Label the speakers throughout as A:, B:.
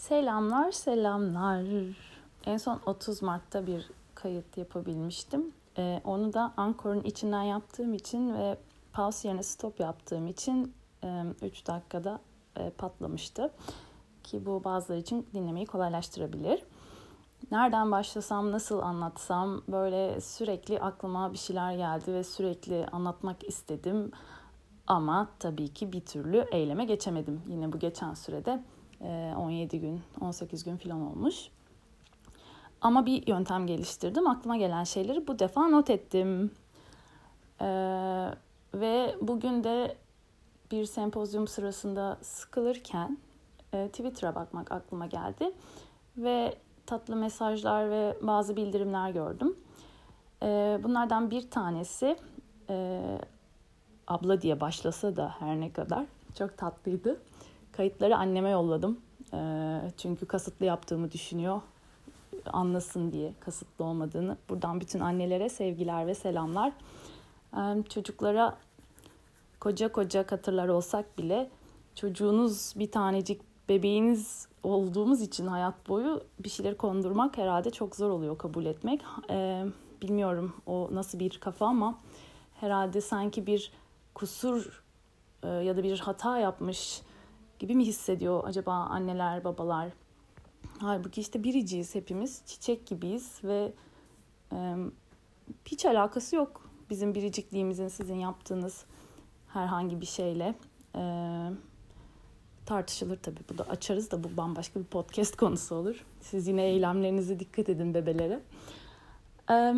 A: Selamlar, selamlar. En son 30 Mart'ta bir kayıt yapabilmiştim. Ee, onu da Ankor'un içinden yaptığım için ve pause yerine stop yaptığım için e, 3 dakikada e, patlamıştı. Ki bu bazıları için dinlemeyi kolaylaştırabilir. Nereden başlasam, nasıl anlatsam böyle sürekli aklıma bir şeyler geldi ve sürekli anlatmak istedim. Ama tabii ki bir türlü eyleme geçemedim. Yine bu geçen sürede 17 ee, gün, 18 gün falan olmuş. Ama bir yöntem geliştirdim. Aklıma gelen şeyleri bu defa not ettim. Ee, ve bugün de bir sempozyum sırasında sıkılırken e, Twitter'a bakmak aklıma geldi. Ve tatlı mesajlar ve bazı bildirimler gördüm. E, bunlardan bir tanesi e, abla diye başlasa da her ne kadar çok tatlıydı. Kayıtları anneme yolladım. Ee, çünkü kasıtlı yaptığımı düşünüyor. Anlasın diye kasıtlı olmadığını. Buradan bütün annelere sevgiler ve selamlar. Ee, çocuklara koca koca katırlar olsak bile çocuğunuz bir tanecik bebeğiniz olduğumuz için hayat boyu bir şeyleri kondurmak herhalde çok zor oluyor kabul etmek. Ee, bilmiyorum o nasıl bir kafa ama herhalde sanki bir kusur e, ya da bir hata yapmış gibi mi hissediyor acaba anneler, babalar? Halbuki işte biriciyiz hepimiz, çiçek gibiyiz ve e, hiç alakası yok bizim biricikliğimizin sizin yaptığınız herhangi bir şeyle. E, tartışılır tabii. Bu da açarız da bu bambaşka bir podcast konusu olur. Siz yine eylemlerinize dikkat edin bebelere. E,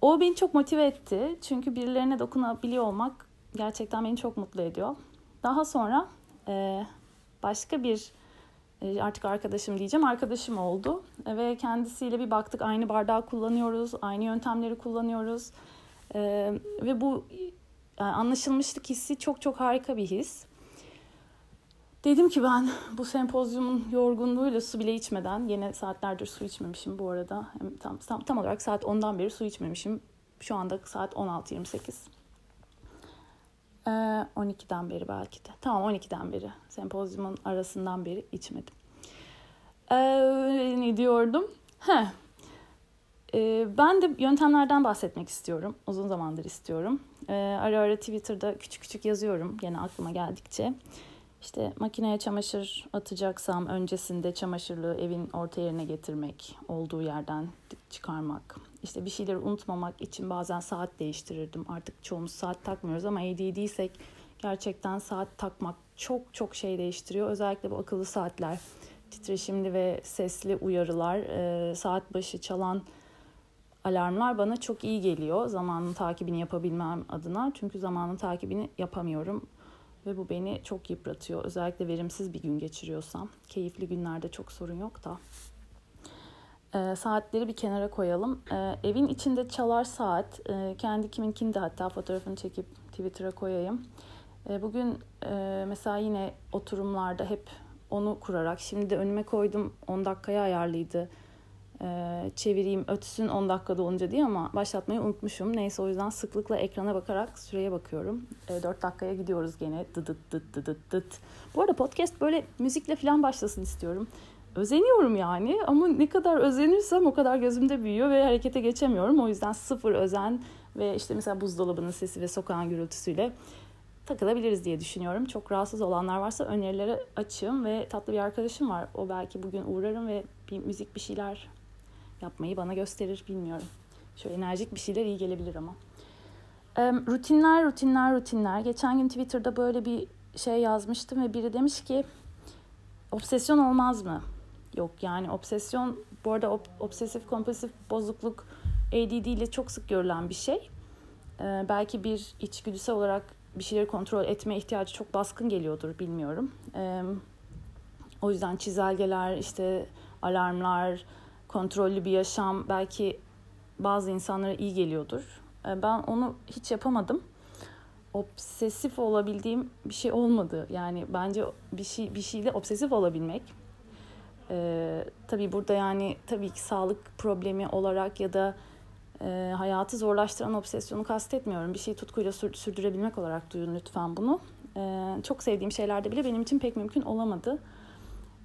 A: o beni çok motive etti. Çünkü birilerine dokunabiliyor olmak gerçekten beni çok mutlu ediyor. Daha sonra e, başka bir e, artık arkadaşım diyeceğim arkadaşım oldu ve kendisiyle bir baktık aynı bardağı kullanıyoruz aynı yöntemleri kullanıyoruz e, ve bu yani anlaşılmışlık hissi çok çok harika bir his. Dedim ki ben bu sempozyumun yorgunluğuyla su bile içmeden yine saatlerdir su içmemişim bu arada. Tam, tam, tam olarak saat 10'dan beri su içmemişim. Şu anda saat 16.28. 12'den ee, beri belki de. Tamam 12'den beri. Sempozyumun arasından beri içmedim. Ee, ne diyordum? Heh. Ee, ben de yöntemlerden bahsetmek istiyorum. Uzun zamandır istiyorum. Ee, ara ara Twitter'da küçük küçük yazıyorum. Gene aklıma geldikçe. İşte makineye çamaşır atacaksam öncesinde çamaşırlığı evin orta yerine getirmek, olduğu yerden çıkarmak. İşte bir şeyleri unutmamak için bazen saat değiştirirdim. Artık çoğumuz saat takmıyoruz ama ADD'ysek gerçekten saat takmak çok çok şey değiştiriyor. Özellikle bu akıllı saatler, titreşimli ve sesli uyarılar, e, saat başı çalan alarmlar bana çok iyi geliyor zamanın takibini yapabilmem adına. Çünkü zamanın takibini yapamıyorum ve bu beni çok yıpratıyor. Özellikle verimsiz bir gün geçiriyorsam. Keyifli günlerde çok sorun yok da. E, saatleri bir kenara koyalım. E, evin içinde çalar saat. E, kendi kiminkini de hatta fotoğrafını çekip Twitter'a koyayım. E, bugün e, mesela yine oturumlarda hep onu kurarak şimdi de önüme koydum 10 dakikaya ayarlıydı e, çevireyim ötsün 10 dakikada olunca diye ama başlatmayı unutmuşum. Neyse o yüzden sıklıkla ekrana bakarak süreye bakıyorum. E, 4 dakikaya gidiyoruz gene. Dıdıt dıt dıt dıt. Bu arada podcast böyle müzikle falan başlasın istiyorum. Özeniyorum yani ama ne kadar özenirsem o kadar gözümde büyüyor ve harekete geçemiyorum. O yüzden sıfır özen ve işte mesela buzdolabının sesi ve sokağın gürültüsüyle takılabiliriz diye düşünüyorum. Çok rahatsız olanlar varsa önerileri açığım ve tatlı bir arkadaşım var. O belki bugün uğrarım ve bir müzik bir şeyler yapmayı bana gösterir bilmiyorum. Şöyle enerjik bir şeyler iyi gelebilir ama. E, rutinler, rutinler, rutinler. Geçen gün Twitter'da böyle bir şey yazmıştım ve biri demiş ki obsesyon olmaz mı? Yok yani obsesyon bu arada ob, obsesif kompulsif bozukluk ADD ile çok sık görülen bir şey. Ee, belki bir içgüdüsel olarak bir şeyleri kontrol etme ihtiyacı çok baskın geliyordur bilmiyorum. Ee, o yüzden çizelgeler, işte alarmlar, kontrollü bir yaşam belki bazı insanlara iyi geliyordur. Ee, ben onu hiç yapamadım. Obsesif olabildiğim bir şey olmadı. Yani bence bir şey bir şeyle obsesif olabilmek. Ee, tabii burada yani tabii ki sağlık problemi olarak ya da e, hayatı zorlaştıran obsesyonu kastetmiyorum. Bir şeyi tutkuyla sür, sürdürebilmek olarak duyun lütfen bunu. Ee, çok sevdiğim şeylerde bile benim için pek mümkün olamadı.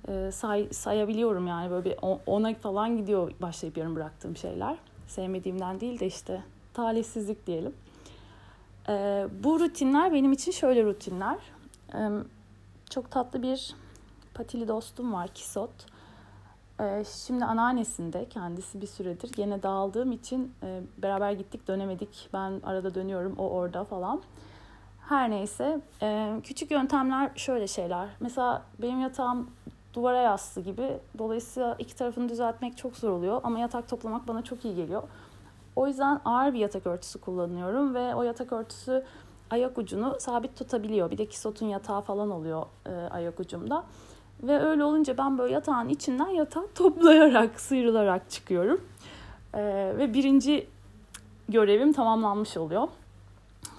A: e, say, sayabiliyorum yani böyle bir ona falan gidiyor başlayıp yarım bıraktığım şeyler. Sevmediğimden değil de işte talihsizlik diyelim. E, bu rutinler benim için şöyle rutinler. E, çok tatlı bir patili dostum var Kisot. E, şimdi anneannesinde kendisi bir süredir. Gene dağıldığım için e, beraber gittik dönemedik. Ben arada dönüyorum o orada falan. Her neyse e, küçük yöntemler şöyle şeyler. Mesela benim yatağım duvara yassı gibi. Dolayısıyla iki tarafını düzeltmek çok zor oluyor ama yatak toplamak bana çok iyi geliyor. O yüzden ağır bir yatak örtüsü kullanıyorum ve o yatak örtüsü ayak ucunu sabit tutabiliyor. Bir de kisotun yatağı falan oluyor e, ayak ucumda. Ve öyle olunca ben böyle yatağın içinden yatağı toplayarak, sıyrılarak çıkıyorum. E, ve birinci görevim tamamlanmış oluyor.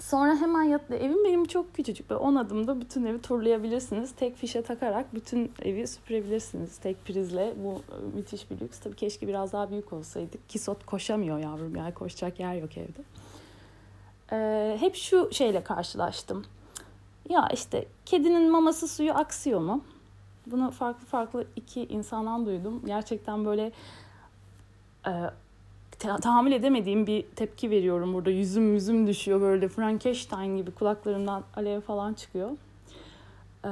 A: Sonra hemen yatlı evim benim çok küçücük ve 10 adımda bütün evi turlayabilirsiniz. Tek fişe takarak bütün evi süpürebilirsiniz tek prizle. Bu e, müthiş bir lüks. Tabii keşke biraz daha büyük olsaydık. Kisot koşamıyor yavrum yani koşacak yer yok evde. Ee, hep şu şeyle karşılaştım. Ya işte kedinin maması suyu aksıyor mu? Bunu farklı farklı iki insandan duydum. Gerçekten böyle e, tahammül edemediğim bir tepki veriyorum burada. Yüzüm yüzüm düşüyor böyle Frankenstein gibi kulaklarımdan alev falan çıkıyor. Ee,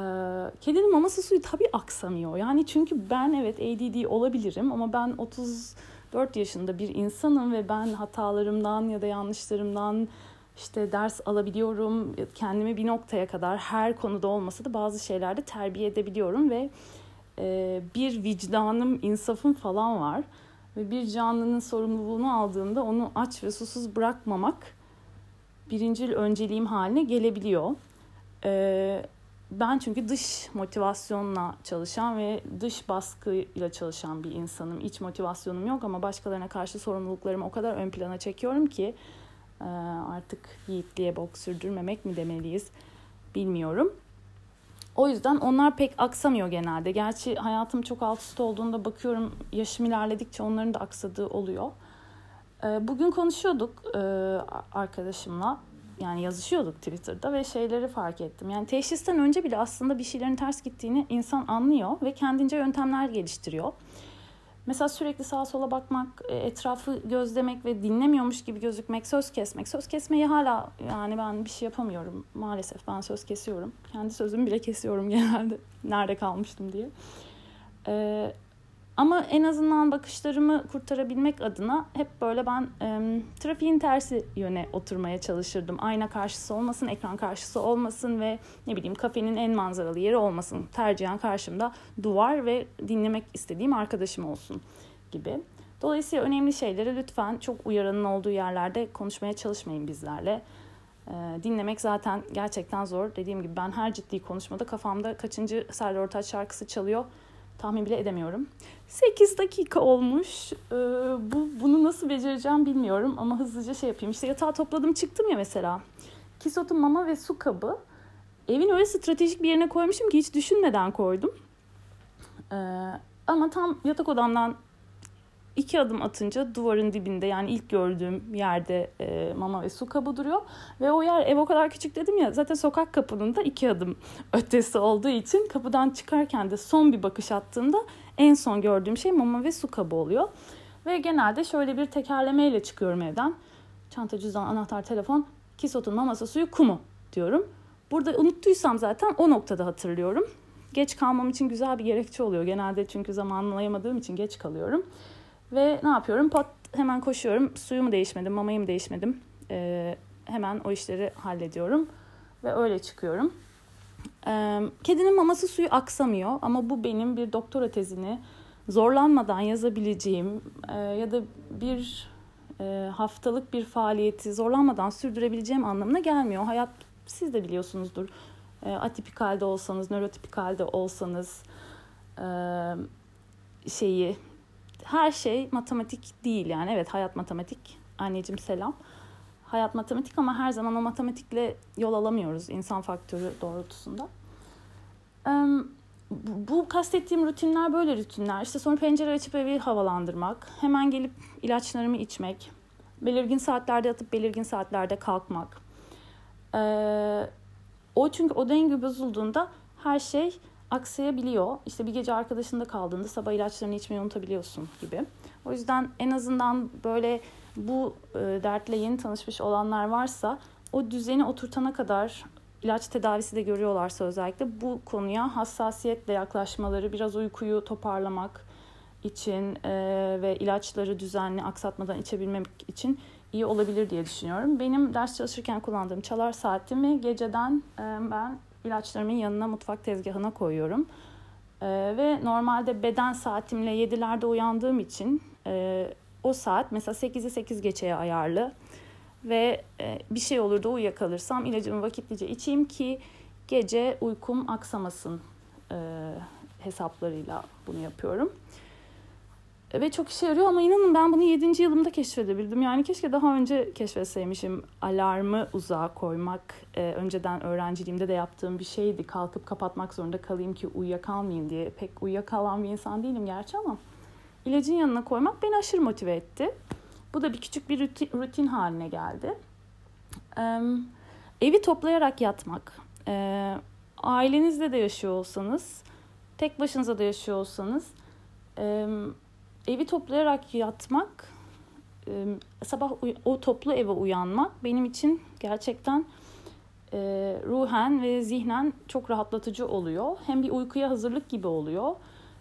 A: kedinin maması suyu tabii aksamıyor. Yani çünkü ben evet ADD olabilirim ama ben 34 yaşında bir insanım ve ben hatalarımdan ya da yanlışlarımdan işte ders alabiliyorum. Kendimi bir noktaya kadar her konuda olmasa da bazı şeylerde terbiye edebiliyorum ve e, bir vicdanım, insafım falan var ve bir canlının sorumluluğunu aldığımda onu aç ve susuz bırakmamak birincil önceliğim haline gelebiliyor. Ee, ben çünkü dış motivasyonla çalışan ve dış baskıyla çalışan bir insanım. İç motivasyonum yok ama başkalarına karşı sorumluluklarımı o kadar ön plana çekiyorum ki e, artık yiğitliğe bok sürdürmemek mi demeliyiz bilmiyorum. O yüzden onlar pek aksamıyor genelde. Gerçi hayatım çok alt üst olduğunda bakıyorum yaşım ilerledikçe onların da aksadığı oluyor. Ee, bugün konuşuyorduk e, arkadaşımla. Yani yazışıyorduk Twitter'da ve şeyleri fark ettim. Yani teşhisten önce bile aslında bir şeylerin ters gittiğini insan anlıyor ve kendince yöntemler geliştiriyor. Mesela sürekli sağa sola bakmak, e, etrafı gözlemek ve dinlemiyormuş gibi gözükmek, söz kesmek. Söz kesmeyi hala yani ben bir şey yapamıyorum maalesef. Ben söz kesiyorum. Kendi sözümü bile kesiyorum genelde. Nerede kalmıştım diye. Ee, ama en azından bakışlarımı kurtarabilmek adına hep böyle ben e, trafiğin tersi yöne oturmaya çalışırdım. Ayna karşısı olmasın, ekran karşısı olmasın ve ne bileyim kafenin en manzaralı yeri olmasın. Tercihen karşımda duvar ve dinlemek istediğim arkadaşım olsun gibi. Dolayısıyla önemli şeyleri lütfen çok uyaranın olduğu yerlerde konuşmaya çalışmayın bizlerle. E, dinlemek zaten gerçekten zor. Dediğim gibi ben her ciddi konuşmada kafamda kaçıncı Serdar Ortaç şarkısı çalıyor tahmin bile edemiyorum. 8 dakika olmuş. Ee, bu bunu nasıl becereceğim bilmiyorum ama hızlıca şey yapayım. İşte yatağı topladım çıktım ya mesela. Kisotun mama ve su kabı. Evin öyle stratejik bir yerine koymuşum ki hiç düşünmeden koydum. Ee, ama tam yatak odamdan iki adım atınca duvarın dibinde yani ilk gördüğüm yerde e, mama ve su kabı duruyor. Ve o yer ev o kadar küçük dedim ya zaten sokak kapının da iki adım ötesi olduğu için kapıdan çıkarken de son bir bakış attığımda en son gördüğüm şey mama ve su kabı oluyor. Ve genelde şöyle bir tekerlemeyle çıkıyorum evden. Çanta, cüzdan, anahtar, telefon, kisotun maması, suyu, kumu diyorum. Burada unuttuysam zaten o noktada hatırlıyorum. Geç kalmam için güzel bir gerekçe oluyor. Genelde çünkü zamanlayamadığım için geç kalıyorum. Ve ne yapıyorum? Pat hemen koşuyorum. Suyumu değişmedim, mamayı mı değişmedim. Ee, hemen o işleri hallediyorum. Ve öyle çıkıyorum. Ee, kedinin maması suyu aksamıyor. Ama bu benim bir doktora tezini zorlanmadan yazabileceğim e, ya da bir e, haftalık bir faaliyeti zorlanmadan sürdürebileceğim anlamına gelmiyor. Hayat siz de biliyorsunuzdur. E, atipikalde olsanız, nörotipikalde olsanız e, şeyi her şey matematik değil yani. Evet hayat matematik. Anneciğim selam. Hayat matematik ama her zaman o matematikle yol alamıyoruz insan faktörü doğrultusunda. Bu kastettiğim rutinler böyle rutinler. İşte sonra pencere açıp evi havalandırmak, hemen gelip ilaçlarımı içmek, belirgin saatlerde yatıp belirgin saatlerde kalkmak. O çünkü o denge bozulduğunda her şey aksayabiliyor. İşte bir gece arkadaşında kaldığında sabah ilaçlarını içmeyi unutabiliyorsun gibi. O yüzden en azından böyle bu e, dertle yeni tanışmış olanlar varsa o düzeni oturtana kadar ilaç tedavisi de görüyorlarsa özellikle bu konuya hassasiyetle yaklaşmaları, biraz uykuyu toparlamak için e, ve ilaçları düzenli aksatmadan içebilmek için iyi olabilir diye düşünüyorum. Benim ders çalışırken kullandığım çalar saatimi geceden e, ben ilaçlarımın yanına mutfak tezgahına koyuyorum. E, ve normalde beden saatimle 7'lerde uyandığım için e, o saat mesela 8'i 8 geçeye ayarlı ve e, bir şey olur da uyuyakalırsam ilacımı vakitlice içeyim ki gece uykum aksamasın e, hesaplarıyla bunu yapıyorum. Ve çok işe yarıyor ama inanın ben bunu 7. yılımda keşfedebildim. Yani keşke daha önce keşfetseymişim. Alarmı uzağa koymak e, önceden öğrenciliğimde de yaptığım bir şeydi. Kalkıp kapatmak zorunda kalayım ki uyuyakalmayayım diye. Pek uyuyakalan bir insan değilim gerçi ama ilacın yanına koymak beni aşırı motive etti. Bu da bir küçük bir rutin, rutin haline geldi. Ee, evi toplayarak yatmak. Ee, ailenizle de yaşıyor olsanız, tek başınıza da yaşıyor olsanız, e, evi toplayarak yatmak, e, sabah o toplu eve uyanmak benim için gerçekten e, ruhen ve zihnen çok rahatlatıcı oluyor. Hem bir uykuya hazırlık gibi oluyor.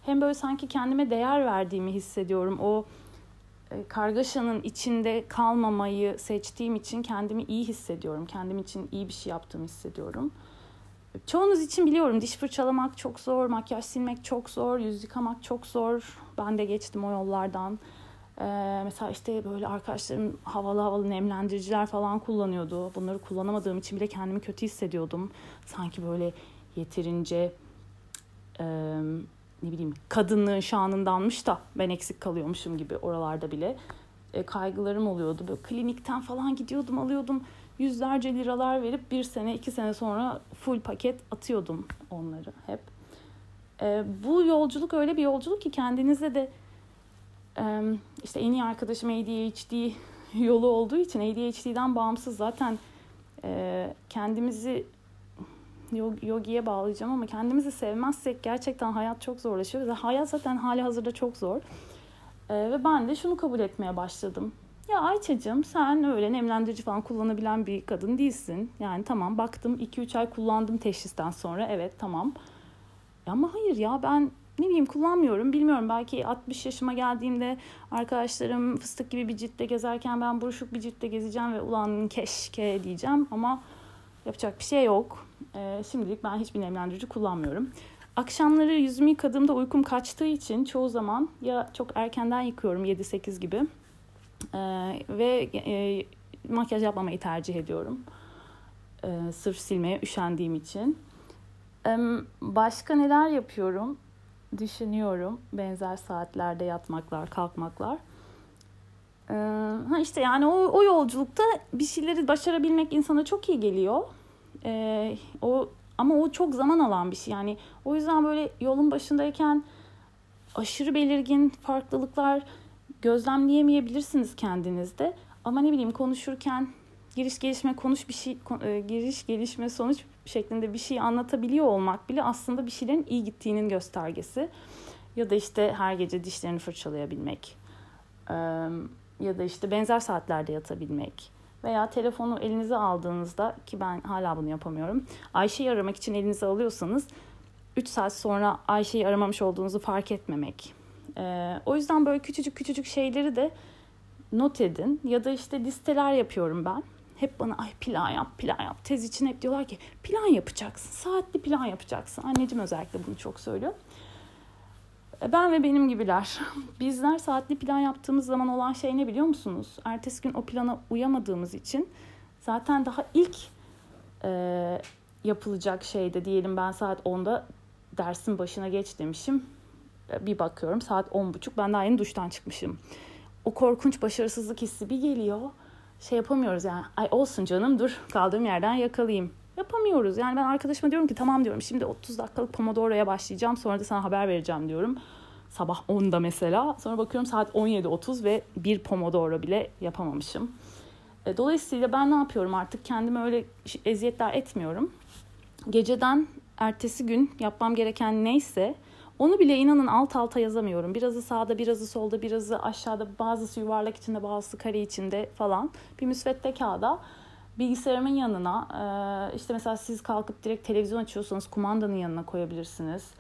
A: Hem böyle sanki kendime değer verdiğimi hissediyorum. O e, kargaşanın içinde kalmamayı seçtiğim için kendimi iyi hissediyorum. Kendim için iyi bir şey yaptığımı hissediyorum. Çoğunuz için biliyorum diş fırçalamak çok zor, makyaj silmek çok zor, yüz yıkamak çok zor. Ben de geçtim o yollardan. Ee, mesela işte böyle arkadaşlarım havalı havalı nemlendiriciler falan kullanıyordu. Bunları kullanamadığım için bile kendimi kötü hissediyordum. Sanki böyle yeterince e, ne bileyim kadınlığın şanındanmış da ben eksik kalıyormuşum gibi oralarda bile e, kaygılarım oluyordu. Böyle klinikten falan gidiyordum alıyordum yüzlerce liralar verip bir sene iki sene sonra full paket atıyordum onları hep. E, bu yolculuk öyle bir yolculuk ki kendinizde de e, işte en iyi arkadaşım ADHD yolu olduğu için ADHD'den bağımsız zaten e, kendimizi yogiye bağlayacağım ama kendimizi sevmezsek gerçekten hayat çok zorlaşıyor. Hayat zaten hali hazırda çok zor. Ee, ve ben de şunu kabul etmeye başladım. Ya Ayça'cığım sen öyle nemlendirici falan kullanabilen bir kadın değilsin. Yani tamam baktım 2-3 ay kullandım teşhisten sonra evet tamam. Ama hayır ya ben ne bileyim kullanmıyorum bilmiyorum belki 60 yaşıma geldiğimde arkadaşlarım fıstık gibi bir ciltte gezerken ben buruşuk bir ciltte gezeceğim ve ulan keşke diyeceğim ama yapacak bir şey yok. Ee, şimdilik ben hiçbir nemlendirici kullanmıyorum. Akşamları yüzümü yıkadığımda uykum kaçtığı için çoğu zaman ya çok erkenden yıkıyorum 7-8 gibi ee, ve e, makyaj yapmamayı tercih ediyorum. Ee, sırf silmeye üşendiğim için. Ee, başka neler yapıyorum? Düşünüyorum. Benzer saatlerde yatmaklar, kalkmaklar. Ee, ha işte yani o, o yolculukta bir şeyleri başarabilmek insana çok iyi geliyor. Ee, o ama o çok zaman alan bir şey. Yani o yüzden böyle yolun başındayken aşırı belirgin farklılıklar gözlemleyemeyebilirsiniz kendinizde. Ama ne bileyim konuşurken giriş gelişme konuş bir şey e, giriş gelişme sonuç şeklinde bir şey anlatabiliyor olmak bile aslında bir şeylerin iyi gittiğinin göstergesi. Ya da işte her gece dişlerini fırçalayabilmek. Ya da işte benzer saatlerde yatabilmek veya telefonu elinize aldığınızda ki ben hala bunu yapamıyorum. Ayşe'yi aramak için elinize alıyorsanız 3 saat sonra Ayşe'yi aramamış olduğunuzu fark etmemek. Ee, o yüzden böyle küçücük küçücük şeyleri de not edin ya da işte listeler yapıyorum ben. Hep bana ay plan yap, plan yap. Tez için hep diyorlar ki plan yapacaksın, saatli plan yapacaksın. Anneciğim özellikle bunu çok söylüyor. Ben ve benim gibiler. Bizler saatli plan yaptığımız zaman olan şey ne biliyor musunuz? Ertesi gün o plana uyamadığımız için zaten daha ilk e, yapılacak şeyde diyelim ben saat 10'da dersin başına geç demişim. Bir bakıyorum saat 10.30 ben daha yeni duştan çıkmışım. O korkunç başarısızlık hissi bir geliyor. Şey yapamıyoruz yani. Ay olsun canım dur kaldığım yerden yakalayayım. Yapamıyoruz. Yani ben arkadaşıma diyorum ki tamam diyorum şimdi 30 dakikalık Pomodoro'ya başlayacağım sonra da sana haber vereceğim diyorum. Sabah 10'da mesela. Sonra bakıyorum saat 17.30 ve bir Pomodoro bile yapamamışım. E, dolayısıyla ben ne yapıyorum artık kendime öyle eziyetler etmiyorum. Geceden ertesi gün yapmam gereken neyse onu bile inanın alt alta yazamıyorum. Birazı sağda, birazı solda, birazı aşağıda, bazısı yuvarlak içinde, bazısı kare içinde falan. Bir müsvedde kağıda bilgisayarımın yanına işte mesela siz kalkıp direkt televizyon açıyorsanız kumandanın yanına koyabilirsiniz.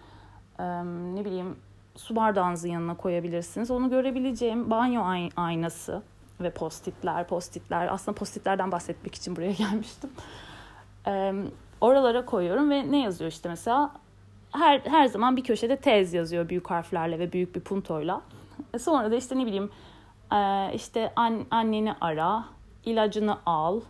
A: Ne bileyim su bardağınızın yanına koyabilirsiniz. Onu görebileceğim banyo aynası ve postitler, postitler. Aslında postitlerden bahsetmek için buraya gelmiştim. Oralara koyuyorum ve ne yazıyor işte mesela her her zaman bir köşede tez yazıyor büyük harflerle ve büyük bir puntoyla. Sonra da işte ne bileyim işte anneni ara, ilacını al,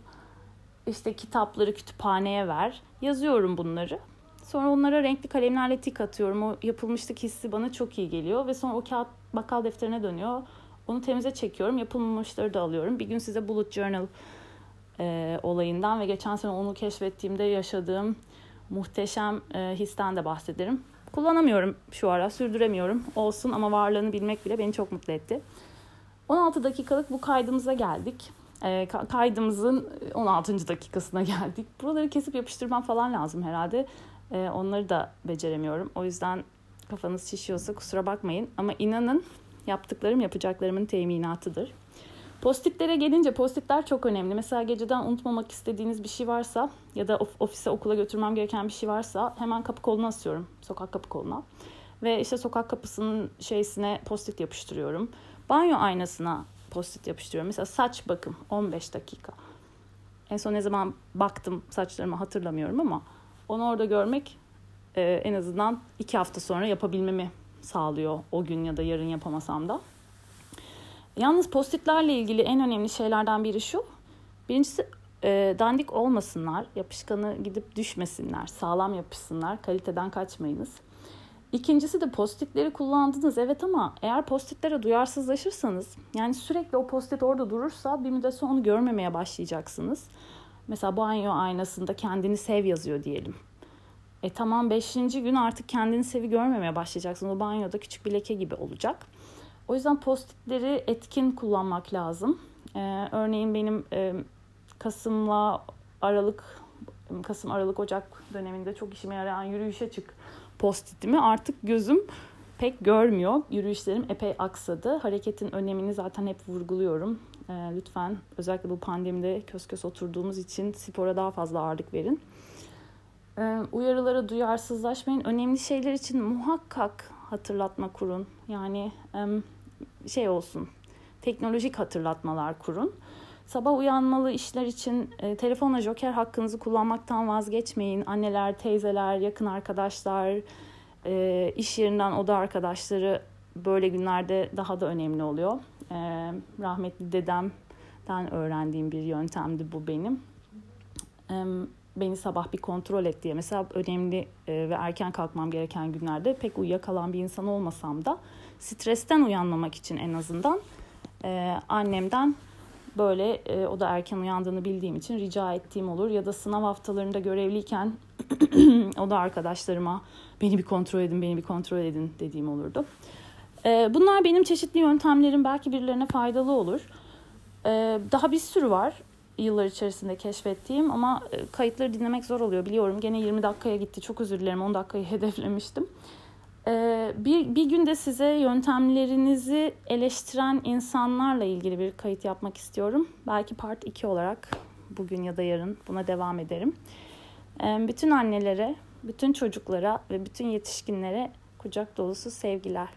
A: işte kitapları kütüphaneye ver. Yazıyorum bunları. Sonra onlara renkli kalemlerle tik atıyorum. O yapılmışlık hissi bana çok iyi geliyor. Ve sonra o kağıt bakkal defterine dönüyor. Onu temize çekiyorum. Yapılmamışları da alıyorum. Bir gün size bullet journal e, olayından ve geçen sene onu keşfettiğimde yaşadığım muhteşem e, histen de bahsederim. Kullanamıyorum şu ara, sürdüremiyorum. Olsun ama varlığını bilmek bile beni çok mutlu etti. 16 dakikalık bu kaydımıza geldik. E, kaydımızın 16. dakikasına geldik. Buraları kesip yapıştırmam falan lazım herhalde. E, onları da beceremiyorum. O yüzden kafanız şişiyorsa kusura bakmayın. Ama inanın yaptıklarım yapacaklarımın teminatıdır. Postitlere gelince postitler çok önemli. Mesela geceden unutmamak istediğiniz bir şey varsa ya da ofise okula götürmem gereken bir şey varsa hemen kapı koluna asıyorum. Sokak kapı koluna. Ve işte sokak kapısının şeysine postit yapıştırıyorum. Banyo aynasına postit yapıştırıyorum. Mesela saç bakım 15 dakika. En son ne zaman baktım saçlarımı hatırlamıyorum ama onu orada görmek e, en azından iki hafta sonra yapabilmemi sağlıyor o gün ya da yarın yapamasam da. Yalnız postitlerle ilgili en önemli şeylerden biri şu. Birincisi e, dandik olmasınlar, yapışkanı gidip düşmesinler, sağlam yapışsınlar, kaliteden kaçmayınız. İkincisi de postitleri kullandınız evet ama eğer postitlere duyarsızlaşırsanız yani sürekli o postit orada durursa bir müddet sonra onu görmemeye başlayacaksınız. Mesela banyo aynasında kendini sev yazıyor diyelim. E tamam beşinci gün artık kendini sevi görmemeye başlayacaksın. O banyoda küçük bir leke gibi olacak. O yüzden postitleri etkin kullanmak lazım. Ee, örneğin benim e, Kasım'la Aralık, Kasım, Aralık, Ocak döneminde çok işime yarayan yürüyüşe çık postitimi artık gözüm pek görmüyor. Yürüyüşlerim epey aksadı. Hareketin önemini zaten hep vurguluyorum. Ee, lütfen özellikle bu pandemide kös kös oturduğumuz için spora daha fazla ağırlık verin. Ee, uyarılara duyarsızlaşmayın. Önemli şeyler için muhakkak hatırlatma kurun. Yani şey olsun, teknolojik hatırlatmalar kurun. Sabah uyanmalı işler için e, telefonla joker hakkınızı kullanmaktan vazgeçmeyin. Anneler, teyzeler, yakın arkadaşlar, e, iş yerinden oda arkadaşları böyle günlerde daha da önemli oluyor. E, rahmetli dedemden öğrendiğim bir yöntemdi bu benim. E, beni sabah bir kontrol et diye. Mesela önemli e, ve erken kalkmam gereken günlerde pek uyuyakalan bir insan olmasam da stresten uyanmamak için en azından e, annemden böyle e, o da erken uyandığını bildiğim için rica ettiğim olur. Ya da sınav haftalarında görevliyken o da arkadaşlarıma beni bir kontrol edin, beni bir kontrol edin dediğim olurdu. E, bunlar benim çeşitli yöntemlerim. Belki birilerine faydalı olur. E, daha bir sürü var yıllar içerisinde keşfettiğim ama e, kayıtları dinlemek zor oluyor biliyorum. Gene 20 dakikaya gitti. Çok özür dilerim. 10 dakikayı hedeflemiştim. Ee, bir, bir günde size yöntemlerinizi eleştiren insanlarla ilgili bir kayıt yapmak istiyorum. Belki part 2 olarak bugün ya da yarın buna devam ederim. Ee, bütün annelere, bütün çocuklara ve bütün yetişkinlere kucak dolusu sevgiler.